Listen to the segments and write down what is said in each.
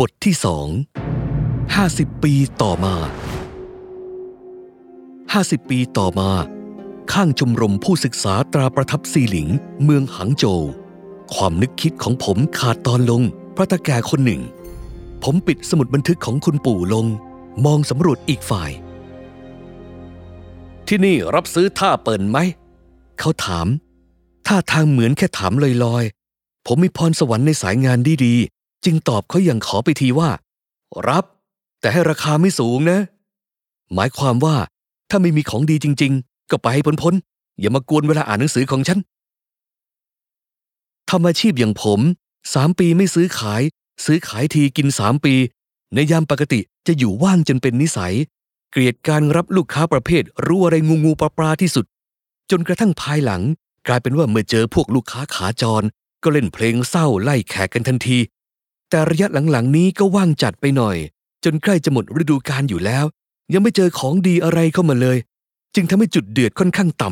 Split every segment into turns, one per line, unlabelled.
บทที่สองห้าสิบปีต่อมาห้าสิบปีต่อมา ข้างชมรมผู้ศึกษาตราประทับซีหลิง เมืองหังโจว ความนึกคิดของผมขาดตอนลงพระตาแก่คนหนึ่ง ผมปิดสมุดบันทึกของคุณปู่ลง มองสำรวจอีกฝ่าย ที่นี่รับซื้อท่าเปิ่นไหม เขาถาม ท่าทางเหมือนแค่ถามลอยๆ ผมมีพรสวรรค์ในสายงานดีๆ จึงตอบเขาอย่างขอไปทีว่า รับ แต่ให้ราคาไม่สูงนะ หมายความว่าถ้าไม่มีของดีจริง ๆ ก็ไปให้พ้นๆอย่ามากวนเวลาอ่านหนังสือของฉันทำอาชีพอย่างผมสามปีไม่ซื้อขาย ซื้อขายทีกินสามปี ในยามปกติจะอยู่ว่างจนเป็นนิสัย เกลียดการรับลูกค้าประเภทรู้อะไรงูงูปลาปลาที่สุด จนกระทั่งภายหลัง กลายเป็นว่าเมื่อเจอพวกลูกค้าขาจร ก็เล่นเพลงเศร้าไล่แขกกันทันที แต่ระยะหลังๆนี้ก็ว่างจัดไปหน่อย จนใกล้จะหมดฤดูกาลอยู่แล้ว ยังไม่เจอของดีอะไรเข้ามาเลย จึงทำให้จุดเดือดค่อนข้างต่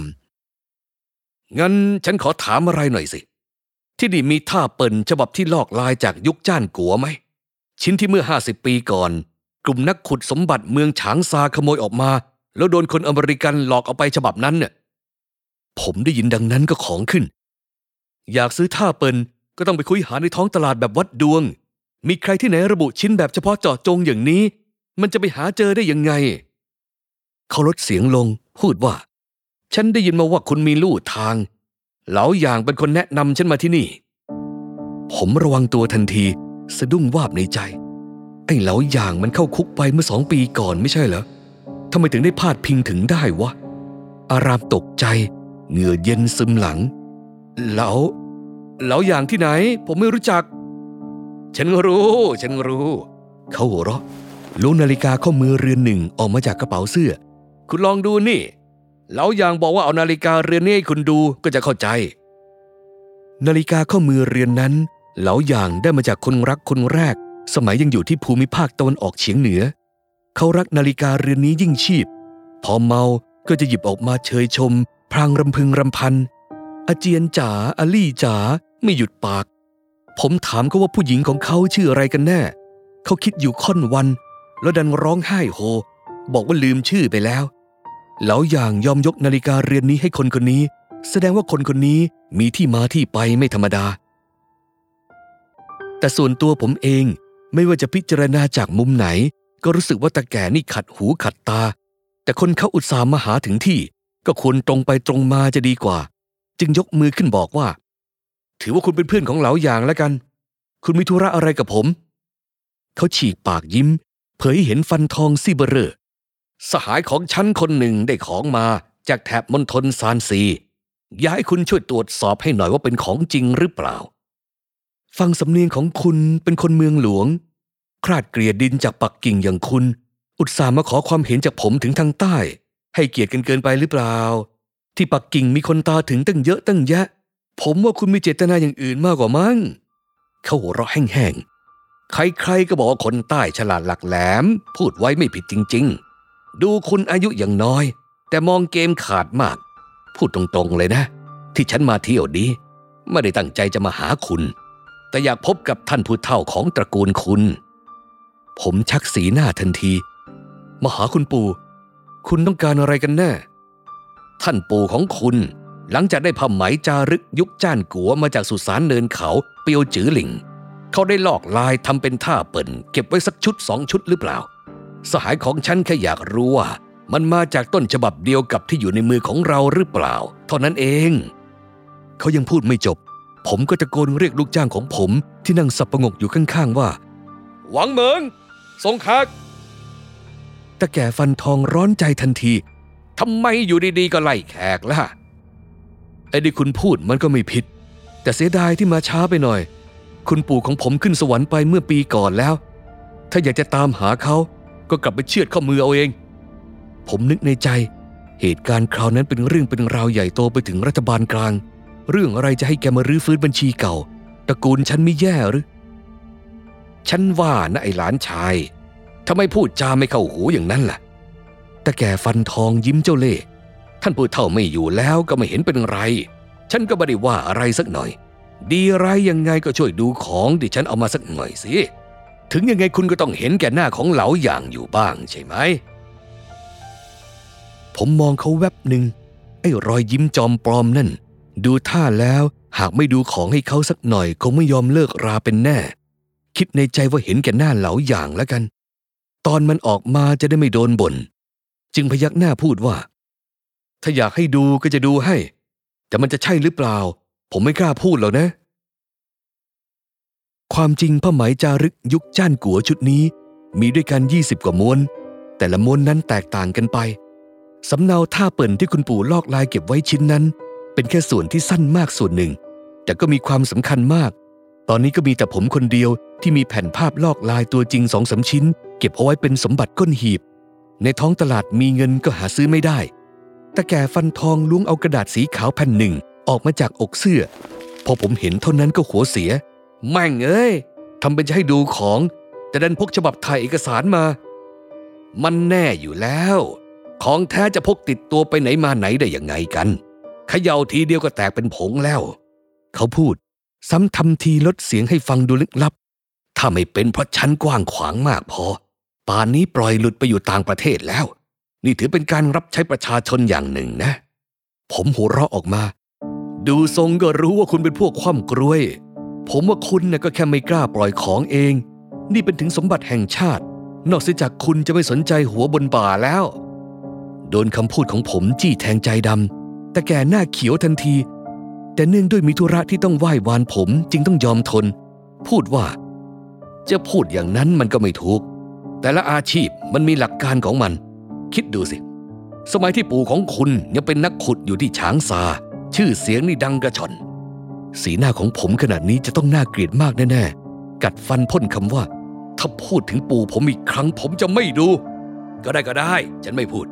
ำงั้นฉันขอถามอะไรหน่อยสิ ที่นี่มีท่าเปิ่นฉบับที่ลอกลายจากยุคจ้านกัวไหม ชิ้นที่เมื่อห้าสิบปีก่อน กลุ่มนักขุดสมบัติเมืองฉางซาขโมยออกมา แล้วโดนคนอเมริกันหลอกเอาไปฉบับนั้นเนี่ยผมได้ยินดังนั้นก็ของขึ้น อยากซื้อท่าเปิ่นก็ต้องไปคุยหาในท้องตลาดแบบวัดดวง มีใครที่ไหนระบุชิ้นแบบเฉพาะเจาะจงอย่างนี้ มันจะไปหาเจอได้ยังไง เขาลดเสียงลง พูดว่า ฉันได้ยินมาว่าคุณมีลู่ทาง เหลาอย่างเป็นคนแนะนำฉันมาที่นี่ ผมระวังตัวทันที สะดุ้งวาบในใจ ไอ้เหลาอย่างมันเข้าคุกไปเมื่อสองปีก่อนไม่ใช่เหรอทำไมถึงได้พาดพิงถึงได้วะ อารามตกใจ เหงื่อเย็นซึมหลัง เหลาเหลาอย่างที่ไหน ผมไม่รู้จัก ฉันรู้ ฉันรู้ เขาหัวเราะล้วงนาฬิกาข้อมือเรือนหนึ่งออกมาจากกระเป๋าเสื้อ คุณลองดูนี่เหลาอย่างบอกว่าเอานาฬิกาเรือนนี้ให้คุณดูก็จะเข้าใจ นาฬิกาข้อมือเรือนนั้น เหลาอย่างได้มาจากคนรักคนแรก สมัยยังอยู่ที่ภูมิภาคตะวันออกเฉียงเหนือ เขารักนาฬิกาเรือนนี้ยิ่งชีพ พอเมาก็จะหยิบออกมาเชยชม พรางรำพึงรำพันอาเจียนจ๋าอลี่จ๋าไม่หยุดปาก ผมถามเขาว่าผู้หญิงของเขาชื่ออะไรกันแน่ เขาคิดอยู่ค่อนวัน แล้วดันร้องไห้โฮ บอกว่าลืมชื่อไปแล้ว แล้วอย่างยอมยกนาฬิกาเรือนนี้ให้คนคนนี้ แสดงว่าคนคนนี้มีที่มาที่ไปไม่ธรรมดา แต่ส่วนตัวผมเองไม่ว่าจะพิจารณาจากมุมไหน ก็รู้สึกว่าตาแก่นี่ขัดหูขัดตา แต่คนเขาอุตส่าห์มาหาถึงที่ ก็ควรตรงไปตรงมาจะดีกว่า จึงยกมือขึ้นบอกว่า ถือว่าคุณเป็นเพื่อนของเหลาอย่างแล้วกัน คุณมีธุระอะไรกับผม เขาฉีกปากยิ้ม เผยให้เห็นฟันทองซี่เบอเรอสหายของฉันคนหนึ่งได้ของมาจากแถบมณฑลซานซี อยากให้คุณช่วยตรวจสอบให้หน่อยว่าเป็นของจริงหรือเปล่า ฟังสำเนียงของคุณเป็นคนเมืองหลวงคราดเกลียดดินจากปักกิ่งอย่างคุณ อุตส่าห์มาขอความเห็นจากผมถึงทางใต้ ให้เกียรติกันเกินไปหรือเปล่า ที่ปักกิ่งมีคนตาถึงตั้งเยอะตั้งแยะ ผมว่าคุณมีเจตนาอย่างอื่นมากกว่ามั้ง เขาหัวเราะแห้งๆ ใครๆก็บอกว่าคนใต้ฉลาดหลักแหลม พูดไว้ไม่ผิดจริงๆ ดูคุณอายุอย่างน้อย แต่มองเกมขาดมาก พูดตรงๆเลยนะ ที่ฉันมาเที่ยวนี้ไม่ได้ตั้งใจจะมาหาคุณ แต่อยากพบกับท่านผู้เฒ่าของตระกูลคุณ ผมชักสีหน้าทันที มาหาคุณปู่ คุณต้องการอะไรกันแน่ ท่านปู่ของคุณ หลังจากได้ผ้าไหมจารึกยุคจ้านกัวมาจากสุสานเนินเขาเปียวจือหลิง เขาได้ลอกลายทำเป็นท่าเปิ่นเก็บไว้สักชุดสองชุดหรือเปล่า สหายของฉันแค่อยากรู้ว่า มันมาจากต้นฉบับเดียวกับที่อยู่ในมือของเราหรือเปล่า เท่านั้นเอง เขายังพูดไม่จบ ผมก็ตะโกนเรียกลูกจ้างของผมที่นั่งสับประงกอยู่ข้างๆว่า หวังเหมิงส่งคักตะแก่ฟันทองร้อนใจทันทีทำไมอยู่ดีๆก็ไล่แขกล่ะ ไอ้ที่คุณพูดมันก็ไม่ผิด แต่เสียดายที่มาช้าไปหน่อย คุณปู่ของผมขึ้นสวรรค์ไปเมื่อปีก่อนแล้ว ถ้าอยากจะตามหาเขา ก็กลับไปเชือดข้อมือเอาเอง ผมนึกในใจ เหตุการณ์คราวนั้นเป็นเรื่องเป็นราวใหญ่โตไปถึงรัฐบาลกลาง เรื่องอะไรจะให้แกมารื้อฟื้นบัญชีเก่าตระกูลฉันไม่แย่หรือ ฉันว่านะไอ้หลานชายทำไมพูดจาไม่เข้าหูอย่างนั้นล่ะ แต่แกฟันทองยิ้มเจ้าเล่ห์ ท่านผู้เฒ่าไม่อยู่แล้วก็ไม่เห็นเป็นไร ฉันก็ไม่ได้ว่าอะไรสักหน่อย ดีไรยังไงก็ช่วยดูของที่ฉันเอามาสักหน่อยสิ ถึงยังไงคุณก็ต้องเห็นแก่หน้าของเหลาอย่างอยู่บ้างใช่ไหม ผมมองเขาแวบหนึ่งไอ้รอยยิ้มจอมปลอมนั่น ดูท่าแล้วหากไม่ดูของให้เขาสักหน่อยคงไม่ยอมเลิกราเป็นแน่ คิดในใจว่าเห็นแก่หน้าเหลาอย่างแล้วกัน ตอนมันออกมาจะได้ไม่โดนบน่นจึงพยักหน้าพูดว่า ถ้าอยากให้ดูก็จะดูให้ แต่มันจะใช่หรือเปล่า ผมไม่กล้าพูดหรอกนะ ความจริงผ้าไหมจารึกยุคจ้านกัวชุดนี้ มีด้วยกัน 20 กว่าม้วน แต่ละม้วนนั้นแตกต่างกันไป สำเนาท่าเปิ่นที่คุณปู่ลอกลายเก็บไว้ชิ้นนั้น เป็นแค่ส่วนที่สั้นมากส่วนหนึ่ง แต่ก็มีความสำคัญมาก ตอนนี้ก็มีแต่ผมคนเดียวที่มีแผ่นภาพลอกลายตัวจริงสองสาชิ้น เก็บเอาไว้เป็นสมบัติก้นหีบ ในท้องตลาดมีเงินก็หาซื้อไม่ได้ ตะแก่ฟันทองล้วงเอากระดาษสีขาวแผ่นหนึ่งออกมาจากอกเสื้อ พอผมเห็นเท่านั้นก็หัวเสีย แม่งเอ้ยทำเป็นจะให้ดูของ แต่ดันพกฉบับถ่ายเอกสารมา มันแน่อยู่แล้ว ของแท้จะพกติดตัวไปไหนมาไหนได้ยังไงกันเขย่าทีเดียวก็แตกเป็นผงแล้ว เขาพูด ซ้ำทำทีลดเสียงให้ฟังดูลึกลับ ถ้าไม่เป็นเพราะฉันกว้างขวางมากพอ ป่านนี้ปล่อยหลุดไปอยู่ต่างประเทศแล้ว นี่ถือเป็นการรับใช้ประชาชนอย่างหนึ่งนะ ผมหัวเราะออกมา ดูทรงก็รู้ว่าคุณเป็นพวกคว่ำกล้วย ผมว่าคุณน่ะก็แค่ไม่กล้าปล่อยของเอง นี่เป็นถึงสมบัติแห่งชาติ นอกเสียจากคุณจะไม่สนใจหัวบนบ่าแล้ว โดนคำพูดของผมจี้แทงใจดำแต่แกหน้าเขียวทันที แต่เนื่องด้วยมีธุระที่ต้องไหว้วานผมจึงต้องยอมทน พูดว่า จะพูดอย่างนั้นมันก็ไม่ถูก แต่ละอาชีพมันมีหลักการของมัน คิดดูสิ สมัยที่ปู่ของคุณยังเป็นนักขุดอยู่ที่ฉางซา ชื่อเสียงนี่ดังกระชอนสีหน้าของผมขนาดนี้จะต้องน่าเกลียดมากแน่ๆ กัดฟันพ่นคำว่า ถ้าพูดถึงปู่ผมอีกครั้งผมจะไม่ดู ก็ได้ก็ได้ ฉันไม่พูด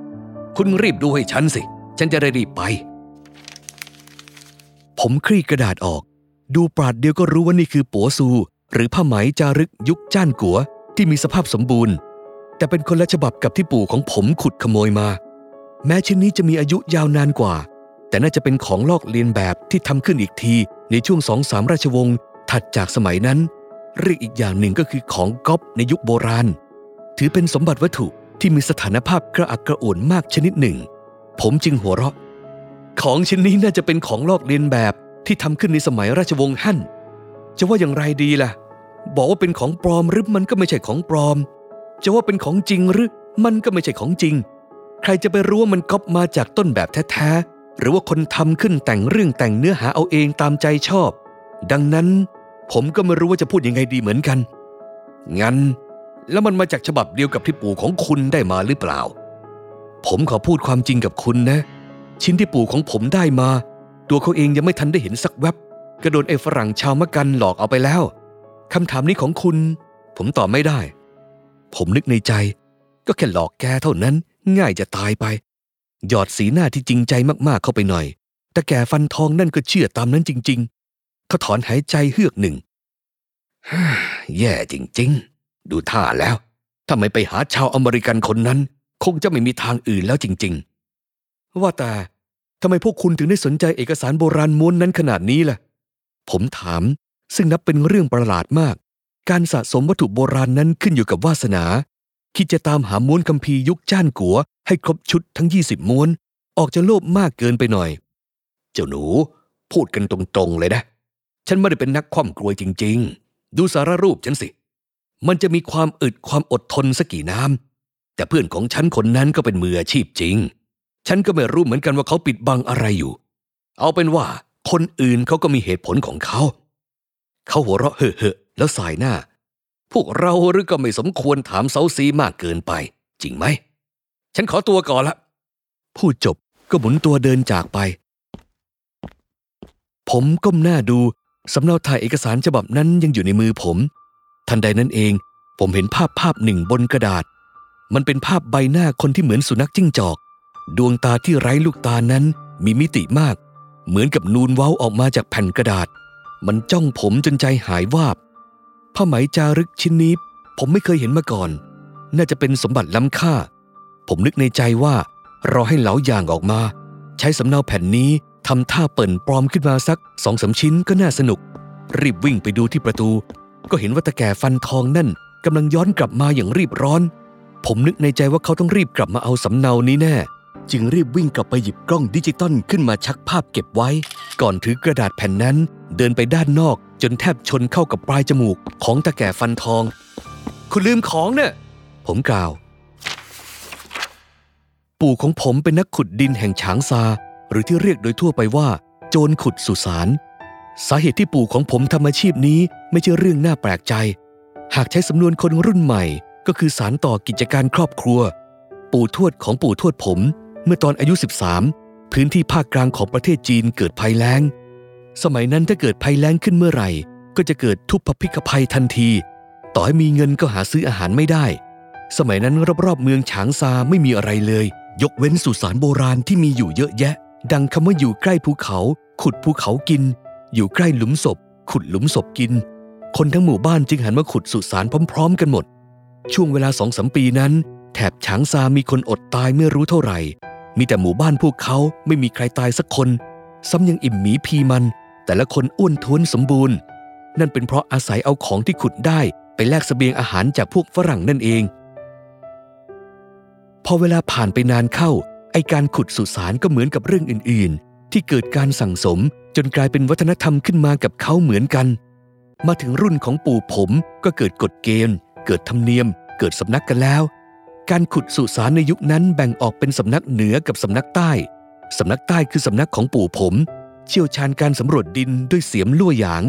คุณรีบดูให้ฉันสิ ฉันจะได้รีบไป ผมคลี่กระดาษออก ดูปราดเดียวก็รู้ว่านี่คือปัวซู หรือผ้าไหมจารึกยุคจ้านกัว ที่มีสภาพสมบูรณ์ แต่เป็นคนละฉบับกับที่ปู่ของผมขุดขโมยมา แม้ชิ้นนี้จะมีอายุยาวนานกว่า แต่น่าจะเป็นของลอกเลียนแบบที่ทำขึ้นอีกทีในช่วงสองสามราชวงศ์ถัดจากสมัยนั้น เรียกอีกอย่างหนึ่งก็คือของก๊อปในยุคโบราณ ถือเป็นสมบัติวัตถุที่มีสถานภาพกระอักกระอ่วนมากชนิดหนึ่ง ผมจึงหัวเราะ ของชิ้นนี้น่าจะเป็นของลอกเลียนแบบที่ทำขึ้นในสมัยราชวงศ์ฮั่นจะว่าอย่างไรดีล่ะ บอกว่าเป็นของปลอมหรือมันก็ไม่ใช่ของปลอม จะว่าเป็นของจริงหรือมันก็ไม่ใช่ของจริง ใครจะไปรู้ว่ามันก๊อปมาจากต้นแบบแท้ๆหรือว่าคนทำขึ้นแต่งเรื่องแต่งเนื้อหาเอาเองตามใจชอบ ดังนั้น ผมก็ไม่รู้ว่าจะพูดยังไงดีเหมือนกัน งั้น แล้วมันมาจากฉบับเดียวกับที่ปู่ของคุณได้มาหรือเปล่า ผมขอพูดความจริงกับคุณนะ ชิ้นที่ปู่ของผมได้มา ตัวเขาเองยังไม่ทันได้เห็นสักแวบก็โดนไอ้ฝรั่งชาวมะกันหลอกเอาไปแล้วคำถามนี้ของคุณ ผมตอบไม่ได้ ผมนึกในใจ ก็แค่หลอกแกเท่านั้น ง่ายจะตายไป หยอดสีหน้าที่จริงใจมากๆเข้าไปหน่อย แต่แกฟันทองนั่นก็เชื่อตามนั้นจริง ๆ เขาถอนหายใจเฮือกหนึ่งแย่จริง ๆ ดูท่าแล้วถ้าไม่ไปหาชาวอเมริกันคนนั้น คงจะไม่มีทางอื่นแล้วจริง ๆ ว่าแต่ทำไมพวกคุณถึงได้สนใจเอกสารโบราณม้วนนั้นขนาดนี้ล่ะ ผมถามซึ่งนับเป็นเรื่องประหลาดมาก การสะสมวัตถุโบราณนั้นขึ้นอยู่กับวาสนา คิดจะตามหาม้วนคัมภีร์ยุคจ้านกัว ให้ครบชุดทั้ง 20 ม้วน ออกจะโลภมากเกินไปหน่อย เจ้าหนู พูดกันตรงๆเลยนะ ฉันไม่ได้เป็นนักคว่ำกลวยจริง ๆ ดูสารรูปฉันสิ มันจะมีความอึดความอดทนสักกี่น้ำแต่เพื่อนของฉันคนนั้นก็เป็นมืออาชีพจริง ฉันก็ไม่รู้เหมือนกันว่าเขาปิดบังอะไรอยู่ เอาเป็นว่าคนอื่นเขาก็มีเหตุผลของเขา เขาหัวเราะเฮ่อ แล้วสายหน้า พวกเราหรือก็ไม่สมควรถามเซาซีมากเกินไป จริงไหม ฉันขอตัวก่อนละ พูดจบก็หมุนตัวเดินจากไป ผมก้มหน้าดูสำเนาถ่ายเอกสารฉบับนั้นยังอยู่ในมือผม ทันใดนั้นเอง ผมเห็นภาพภาพหนึ่งบนกระดาษ มันเป็นภาพใบหน้าคนที่เหมือนสุนัขจิ้งจอก ดวงตาที่ไร้ลูกตานั้นมีมิติมาก เหมือนกับนูนเว้าออกมาจากแผ่นกระดาษ มันจ้องผมจนใจหายวาบ ผ้าไหมจารึกชิ้นนี้ ผมไม่เคยเห็นมาก่อน น่าจะเป็นสมบัติล้ำค่า ผมนึกในใจว่ารอให้เหลาอย่างออกมา ใช้สำเนาแผ่นนี้ทำท่าเปิ่นปลอมขึ้นมาสักสองสาชิ้นก็น่าสนุก รีบวิ่งไปดูที่ประตู ก็เห็นว่าตะแก่ฟันทองนั่นกำลังย้อนกลับมาอย่างรีบร้อน ผมนึกในใจว่าเขาต้องรีบกลับมาเอาสำเนานี้แน่ จึงรีบวิ่งกลับไปหยิบกล้องดิจิตอลขึ้นมาชักภาพเก็บไว้ ก่อนถือกระดาษแผ่นนั้น เดินไปด้านนอกจนแทบชนเข้ากับปลายจมูกของตะแก่ฟันทอง คุณลืมของเนี่ยผมกล่าว ปู่ของผมเป็นนักขุดดินแห่งฉางซา หรือที่เรียกโดยทั่วไปว่า โจรขุดสุสานสาเหตุที่ปู่ของผมทำอาชีพนี้ไม่ใช่เรื่องน่าแปลกใจ หากใช้สำนวนคนรุ่นใหม่ก็คือสารต่อกิจการครอบครัว ปู่ทวดของปู่ทวดผม เมื่อตอนอายุ 13 พื้นที่ภาคกลางของประเทศจีนเกิดภัยแล้ง สมัยนั้นถ้าเกิดภัยแล้งขึ้นเมื่อไหร่ ก็จะเกิดทุพพิกภัยทันที ต่อให้มีเงินก็หาซื้ออาหารไม่ได้ สมัยนั้นรอบๆเมืองฉางซาไม่มีอะไรเลย ยกเว้นสุสานโบราณที่มีอยู่เยอะแยะ ดังคำว่าอยู่ใกล้ภูเขา ขุดภูเขากิน อยู่ใกล้หลุมศพ ขุดหลุมศพกิน คนทั้งหมู่บ้านจึงหันมาขุดสุสานพร้อม ๆ กันหมด ช่วงเวลาสองสมปีนั้น แถบฉางซามีคนอดตายไม่รู้เท่าไหร่ มีแต่หมู่บ้านพวกเขาไม่มีใครตายสักคนซ้ำยังอิ่มหมีพีมัน แต่ละคนอ้วนท้วนสมบูรณ์ นั่นเป็นเพราะอาศัยเอาของที่ขุดได้ไปแลกสเสบียงอาหารจากพวกฝรั่งนั่นเอง พอเวลาผ่านไปนานเข้า ไอการขุดสุสานก็เหมือนกับเรื่องอื่น ๆ ที่เกิดการสั่งสมจนกลายเป็นวัฒนธรรมขึ้นมากับเขาเหมือนกัน มาถึงรุ่นของปู่ผมก็เกิดกฎเกณฑ์ เกิดธรรมเนียม เกิดสำนักกันแล้ว การขุดสุสานในยุคนั้นแบ่งออกเป็นสำนักเหนือกับสำนักใต้สำนักใต้คือสำนักของปู่ผม เชี่ยวชาญการสำรวจดินด้วยเสียมลั่วหยาง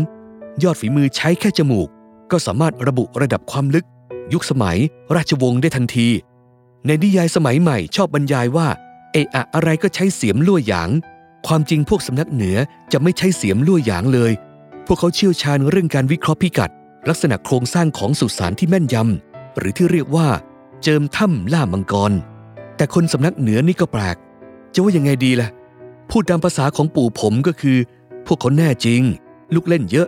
ยอดฝีมือใช้แค่จมูก ก็สามารถระบุระดับความลึก ยุคสมัย ราชวงศ์ได้ทันที ในนิยายสมัยใหม่ชอบบรรยายว่า เอะอะอะไรก็ใช้เสียมลั่วหยาง ความจริงพวกสำนักเหนือจะไม่ใช้เสียมลั่วหยางเลย พวกเขาเชี่ยวชาญเรื่องการวิเคราะห์พิกัด ลักษณะโครงสร้างของสุสานที่แม่นยำหรือที่เรียกว่า เจิมถ้ำล่ามังกร แต่คนสำนักเหนือนี่ก็แปลกจะว่ายังไงดีล่ะ พูดตามภาษาของปู่ผมก็คือ พวกเขาแน่จริง ลูกเล่นเยอะ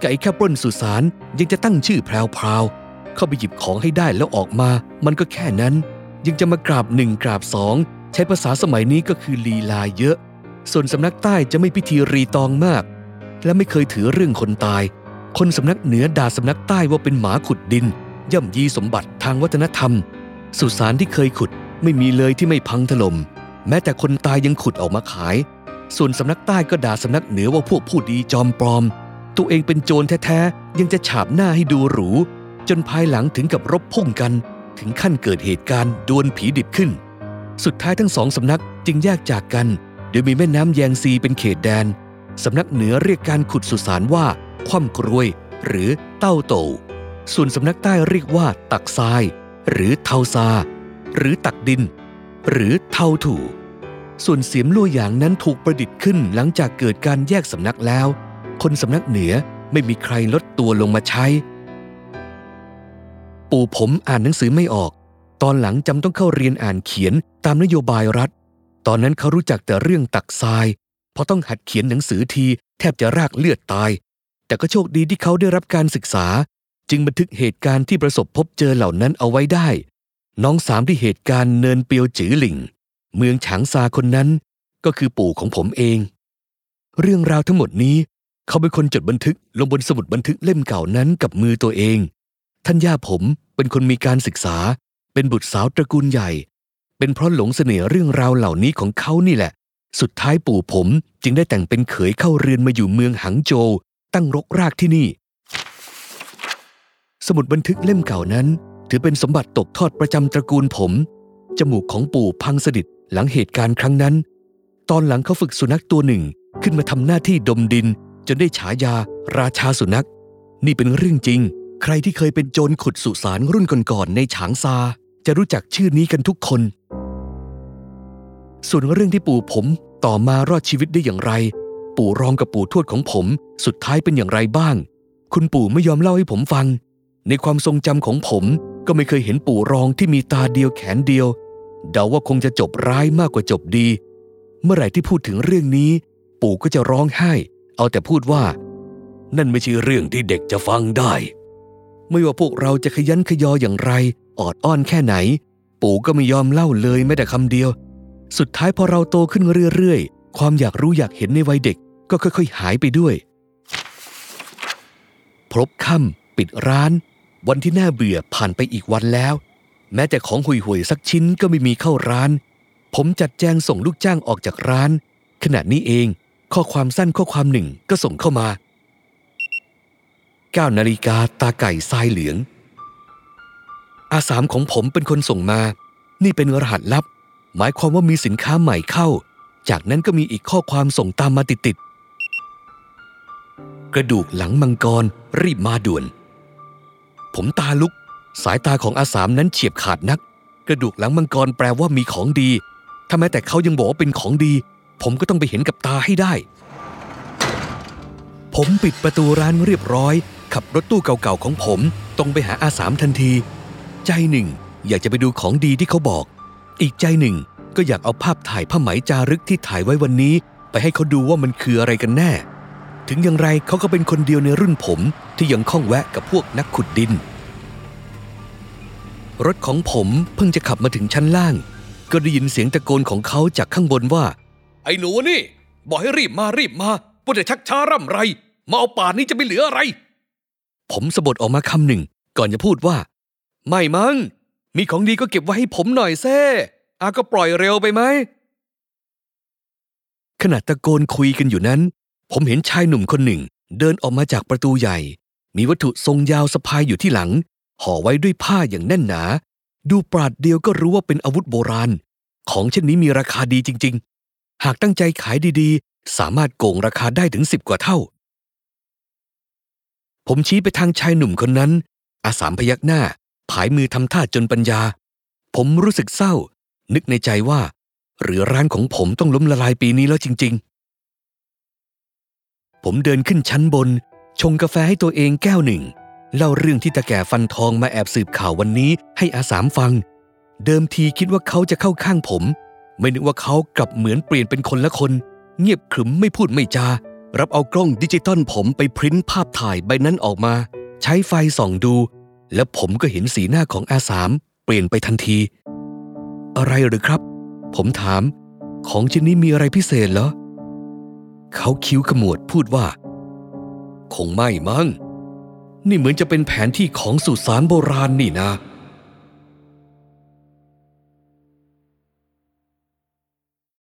ไก่แค่ปล้นสุสานยังจะตั้งชื่อแพรวๆเข้าไปหยิบของให้ได้แล้วออกมา มันก็แค่นั้น ยังจะมากราบหนึ่งกราบสองใช้ภาษาสมัยนี้ก็คือลีลาเยอะ ส่วนสำนักใต้จะไม่พิธีรีตองมาก และไม่เคยถือเรื่องคนตาย คนสำนักเหนือด่าสำนักใต้ว่าเป็นหมาขุดดิน ย่ำยีสมบัติทางวัฒนธรรม สุสานที่เคยขุดไม่มีเลยที่ไม่พังถล่ม แม้แต่คนตายยังขุดออกมาขาย ส่วนสำนักใต้ก็ด่าสำนักเหนือว่าพวกผู้ดีจอมปลอม ตัวเองเป็นโจรแท้ๆ ยังจะฉาบหน้าให้ดูหรู จนภายหลังถึงกับรบพุ่งกัน ถึงขั้นเกิดเหตุการณ์ดวลผีดิบขึ้น สุดท้ายทั้งสองสำนักจึงแยกจากกัน โดยมีแม่น้ำแยงซีเป็นเขตแดน สำนักเหนือเรียกการขุดสุสานว่า คว่ำกรวย หรือเต้าโตส่วนสำนักใต้เรียกว่า ตักทราย หรือเทาซา หรือตักดิน หรือเทาถูส่วนเสียมลั่หยางนั้นถูกประดิษฐ์ขึ้นหลังจากเกิดการแยกสำนักแล้ว คนสำนักเหนือไม่มีใครลดตัวลงมาใช้ ปู่ผมอ่านหนังสือไม่ออก ตอนหลังจำต้องเข้าเรียนอ่านเขียนตามนโยบายรัฐ ตอนนั้นเขารู้จักแต่เรื่องตักทราย เพราะต้องหัดเขียนหนังสือทีแทบจะรากเลือดตาย แต่ก็โชคดีที่เขาได้รับการศึกษา จึงบันทึกเหตุการณ์ที่ประสบพบเจอเหล่านั้นเอาไว้ได้ น้องสามที่เหตุการณ์เนินเปียวจือหลิง เมืองฉางซาคนนั้นก็คือปู่ของผมเอง เรื่องราวทั้งหมดนี้ เขาเป็นคนจดบันทึกลงบนสมุดบันทึกเล่มเก่านั้นกับมือตัวเอง ท่านย่าผมเป็นคนมีการศึกษา เป็นบุตรสาวตระกูลใหญ่ เป็นเพราะหลงเสน่ห์เรื่องราวเหล่านี้ของเขานี่แหละ สุดท้ายปู่ผมจึงได้แต่งเป็นเขยเข้าเรือนมาอยู่เมืองหังโจวตั้งรกรากที่นี่ สมุดบันทึกเล่มเก่านั้น ถือเป็นสมบัติตกทอดประจำตระกูลผม จมูกของปู่พังสนิทหลังเหตุการณ์ครั้งนั้น ตอนหลังเขาฝึกสุนัขตัวหนึ่งขึ้นมาทำหน้าที่ดมดิน จนได้ฉายาราชาสุนัข นี่เป็นเรื่องจริง ใครที่เคยเป็นโจรขุดสุสานรุ่นก่อนๆในฉางซา จะรู้จักชื่อนี้กันทุกคน ส่วนเรื่องที่ปู่ผมต่อมารอดชีวิตได้อย่างไรปปู่รองกับปู่ทวดของผม สุดท้ายเป็นอย่างไรบ้าง คุณปู่ไม่ยอมเล่าให้ผมฟัง ในความทรงจำของผม ก็ไม่เคยเห็นปู่รองที่มีตาเดียวแขนเดียว เดาว่าคงจะจบร้ายมากกว่าจบดี เมื่อไหร่ที่พูดถึงเรื่องนี้ ปู่ก็จะร้องไห้ เอาแต่พูดว่า นั่นไม่ใช่เรื่องที่เด็กจะฟังได้ ไม่ว่าพวกเราจะขยันขยออย่างไร ออดอ้อนแค่ไหน ปู่ก็ไม่ยอมเล่าเลยแม้แต่คำเดียว สุดท้ายพอเราโตขึ้นเรื่อยๆ ความอยากรู้อยากเห็นในวัยเด็กก็ค่อย ๆ หายไปด้วย พบค่ำปิดร้าน วันที่น่าเบื่อผ่านไปอีกวันแล้ว แม้แต่ของห่วยๆสักชิ้นก็ไม่มีเข้าร้าน ผมจัดแจงส่งลูกจ้างออกจากร้าน ขณะนี้เอง ข้อความสั้นข้อความหนึ่งก็ส่งเข้ามา9นาฬิกาตาไก่ทรายเหลือง อาสามของผมเป็นคนส่งมา นี่เป็นรหัสลับ หมายความว่ามีสินค้าใหม่เข้า จากนั้นก็มีอีกข้อความส่งตามมาติดๆกระดูกหลังมังกรรีบมาด่วน ผมตาลุก สายตาของอาสามนั้นเฉียบขาดนัก กระดูกหลังมังกรแปลว่ามีของดี ถ้าแม้แต่เขายังบอกว่าเป็นของดี ผมก็ต้องไปเห็นกับตาให้ได้ ผมปิดประตูร้านเรียบร้อย ขับรถตู้เก่าๆของผมตรงไปหาอาสามทันที ใจหนึ่ง อยากจะไปดูของดีที่เขาบอก อีกใจหนึ่งก็อยากเอาภาพถ่ายผ้าไหมจารึกที่ถ่ายไว้วันนี้ ไปให้เขาดูว่ามันคืออะไรกันแน่ ถึงอย่างไรเขาก็เป็นคนเดียวในรุ่นผมที่ยังข้องแวะกับพวกนักขุดดิน รถของผมเพิ่งจะขับมาถึงชั้นล่าง ก็ได้ยินเสียงตะโกนของเขาจากข้างบนว่า ไอ้หนูนี่ บอกให้รีบมารีบมาว่าจะชักช้าร่ำไร มาเอาป่านนี้จะไม่เหลืออะไร ผมสะบดออกมาคำหนึ่ง ก่อนจะพูดว่า ไม่มั้งมีของดีก็เก็บไว้ให้ผมหน่อยแซ่อาก็ปล่อยเร็วไปไหมขณะตะโกนคุยกันอยู่นั้น ผมเห็นชายหนุ่มคนหนึ่ง เดินออกมาจากประตูใหญ่ มีวัตถุทรงยาวสะพายอยู่ที่หลัง ห่อไว้ด้วยผ้าอย่างแน่นหนา ดูปราดเดียวก็รู้ว่าเป็นอาวุธโบราณ ของเช่นนี้มีราคาดีจริง ๆ หากตั้งใจขายดีๆ สามารถโกงราคาได้ถึงสิบกว่าเท่า ผมชี้ไปทางชายหนุ่มคนนั้น อาสามพยักหน้า ผายมือทำท่าจนปัญญา ผมรู้สึกเศร้า นึกในใจว่า หรือร้านของผมต้องล้มละลายปีนี้แล้วจริง ๆ ผมเดินขึ้นชั้นบน ชงกาแฟให้ตัวเองแก้วหนึ่ง เล่าเรื่องที่ตาแก่ฟันทองมาแอบสืบข่าววันนี้ให้อาสามฟัง เดิมทีคิดว่าเขาจะเข้าข้างผม ไม่นึกว่าเขากลับเหมือนเปลี่ยนเป็นคนละคน เงียบขรึมไม่พูดไม่จา รับเอากล้องดิจิตอลผมไปพริ้นภาพถ่ายใบนั้นออกมา ใช้ไฟส่องดู และผมก็เห็นสีหน้าของอาสามเปลี่ยนไปทันที อะไรหรือครับ ผมถาม ของชิ้นนี้มีอะไรพิเศษเหรอ เขาคิ้วขมวดพูดว่า คงไม่มั้ง นี่เหมือนจะเป็นแผนที่ของสุสานโบราณนี่นะ